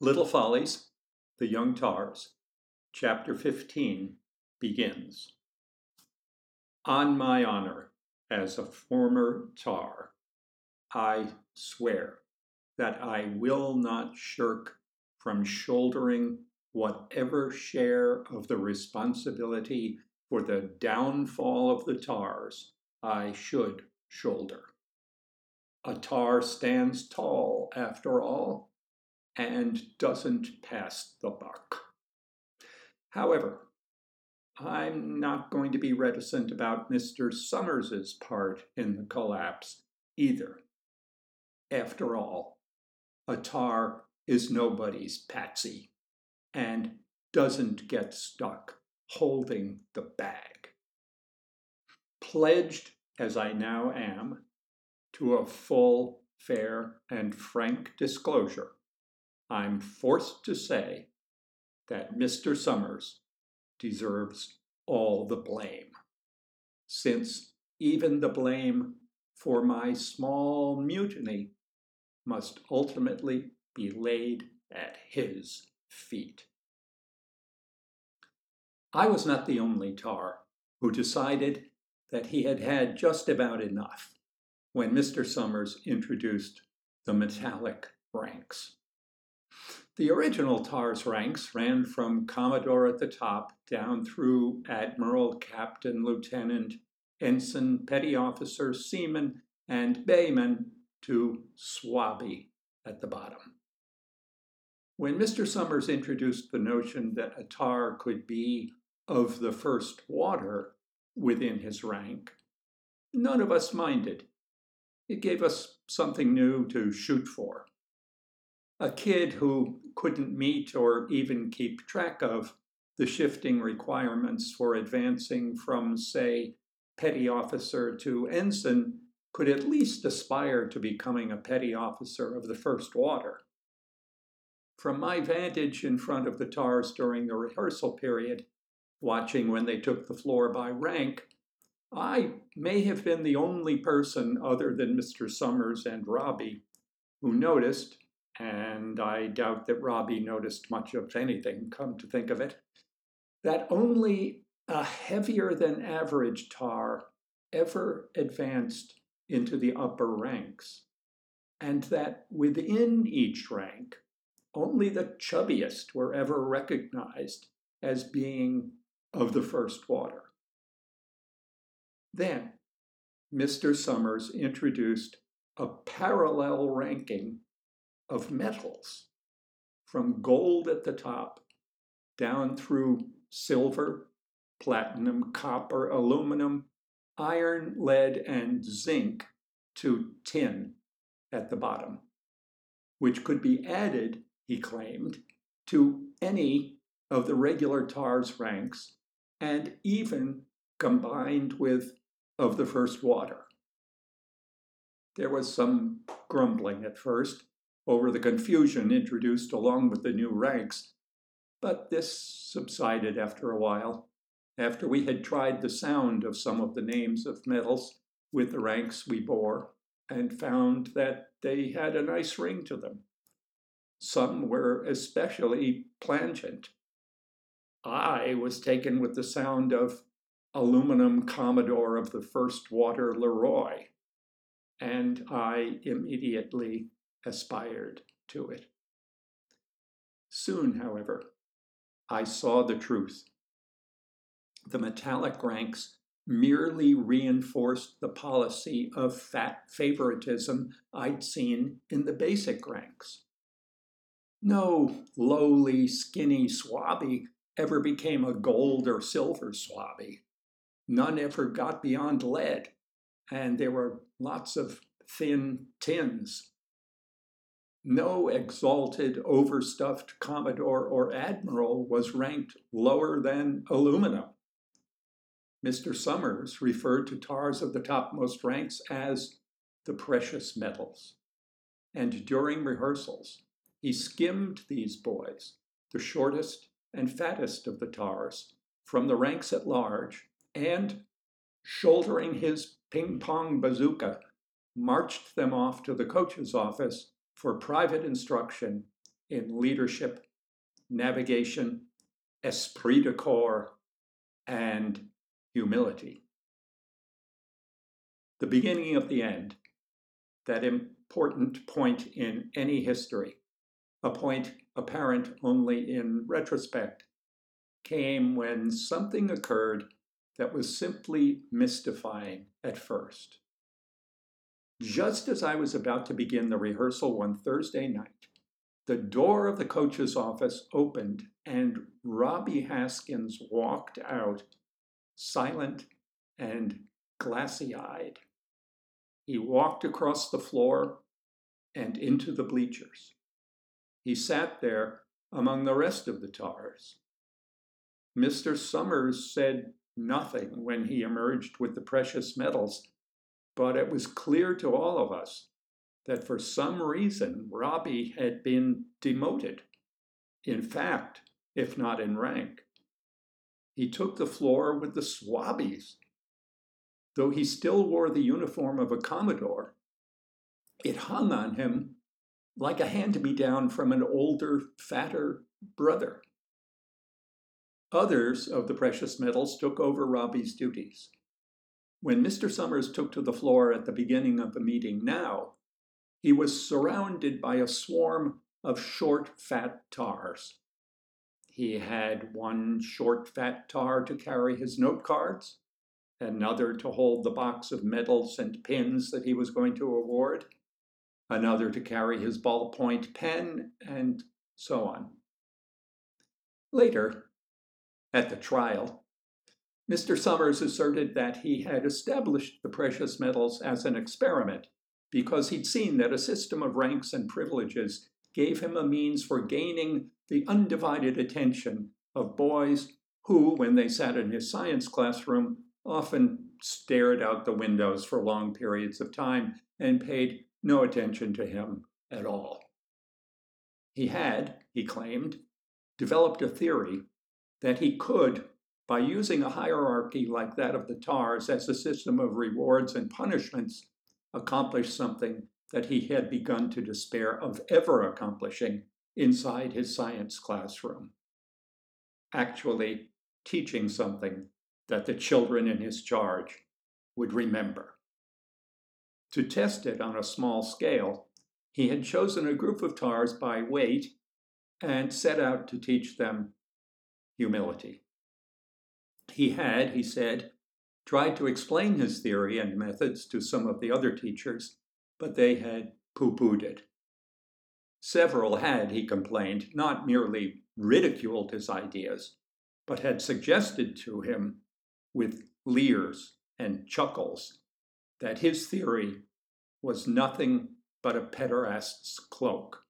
Little Follies, The Young Tars, Chapter 15 begins. On my honor as a former tar, I swear that I will not shirk from shouldering whatever share of the responsibility for the downfall of the tars I should shoulder. A tar stands tall, after all, and doesn't pass the buck. However, I'm not going to be reticent about Mr. Summers's part in the collapse either. After all, a tar is nobody's patsy and doesn't get stuck holding the bag. Pledged as I now am to a full, fair, and frank disclosure, I'm forced to say that Mr. Summers deserves all the blame, since even the blame for my small mutiny must ultimately be laid at his feet. I was not the only tar who decided that he had had just about enough when Mr. Summers introduced the metallic ranks. The original TARS ranks ran from Commodore at the top down through Admiral, Captain, Lieutenant, Ensign, Petty Officer, Seaman, and Bayman to Swabby at the bottom. When Mr. Summers introduced the notion that a tar could be of the first water within his rank, none of us minded. It gave us something new to shoot for a kid who couldn't meet or even keep track of the shifting requirements for advancing from, say, petty officer to ensign could at least aspire to becoming a petty officer of the first water. From my vantage in front of the TARS during the rehearsal period, watching when they took the floor by rank, I may have been the only person other than Mr. Summers and Robby who noticed, and I doubt that Robby noticed much of anything, come to think of it, that only a heavier than average tar ever advanced into the upper ranks, and that within each rank, only the chubbiest were ever recognized as being of the first water. Then, Mr. Summers introduced a parallel ranking of metals from gold at the top down through silver, platinum, copper, aluminum, iron, lead, and zinc to tin at the bottom, which could be added, he claimed, to any of the regular TARS ranks and even combined with of the first water. There was some grumbling at first, over the confusion introduced along with the new ranks, but this subsided after a while, after we had tried the sound of some of the names of metals with the ranks we bore and found that they had a nice ring to them. Some were especially plangent. I was taken with the sound of aluminum Commodore of the First Water Leroy, and I immediately aspired to it. Soon, however, I saw the truth. The metallic ranks merely reinforced the policy of fat favoritism I'd seen in the basic ranks. No lowly, skinny swabby ever became a gold or silver swabby. None ever got beyond lead, and there were lots of thin tins no exalted, overstuffed Commodore or Admiral was ranked lower than aluminum. Mr. Summers referred to tars of the topmost ranks as the precious metals. And during rehearsals, he skimmed these boys, the shortest and fattest of the tars, from the ranks at large, and, shouldering his ping pong bazooka, marched them off to the coach's office for private instruction in leadership, navigation, esprit de corps, and humility. The beginning of the end, that important point in any history, a point apparent only in retrospect, came when something occurred that was simply mystifying at first. Just as I was about to begin the rehearsal one Thursday night, the door of the coach's office opened and Robby Haskins walked out, silent and glassy eyed. He walked across the floor and into the bleachers. He sat there among the rest of the tars. Mr. Summers said nothing when he emerged with the precious metals but it was clear to all of us that for some reason Robby had been demoted. In fact, if not in rank. He took the floor with the swabbies. Though he still wore the uniform of a Commodore, it hung on him like a hand me down from an older, fatter brother. Others of the precious metals took over Robby's duties. When Mr. Summers took to the floor at the beginning of the meeting now, he was surrounded by a swarm of short, fat tars. He had one short, fat tar to carry his note cards, another to hold the box of medals and pins that he was going to award, another to carry his ballpoint pen, and so on. Later, at the trial, Mr. Summers asserted that he had established the precious metals as an experiment because he'd seen that a system of ranks and privileges gave him a means for gaining the undivided attention of boys who, when they sat in his science classroom, often stared out the windows for long periods of time and paid no attention to him at all. He had, he claimed, developed a theory that he could by using a hierarchy like that of the TARS as a system of rewards and punishments, accomplished something that he had begun to despair of ever accomplishing inside his science classroom. Actually, teaching something that the children in his charge would remember. To test it on a small scale, he had chosen a group of TARs by weight and set out to teach them humility. He had, he said, tried to explain his theory and methods to some of the other teachers, but they had poo pooed it. Several had, he complained, not merely ridiculed his ideas, but had suggested to him, with leers and chuckles, that his theory was nothing but a pederast's cloak.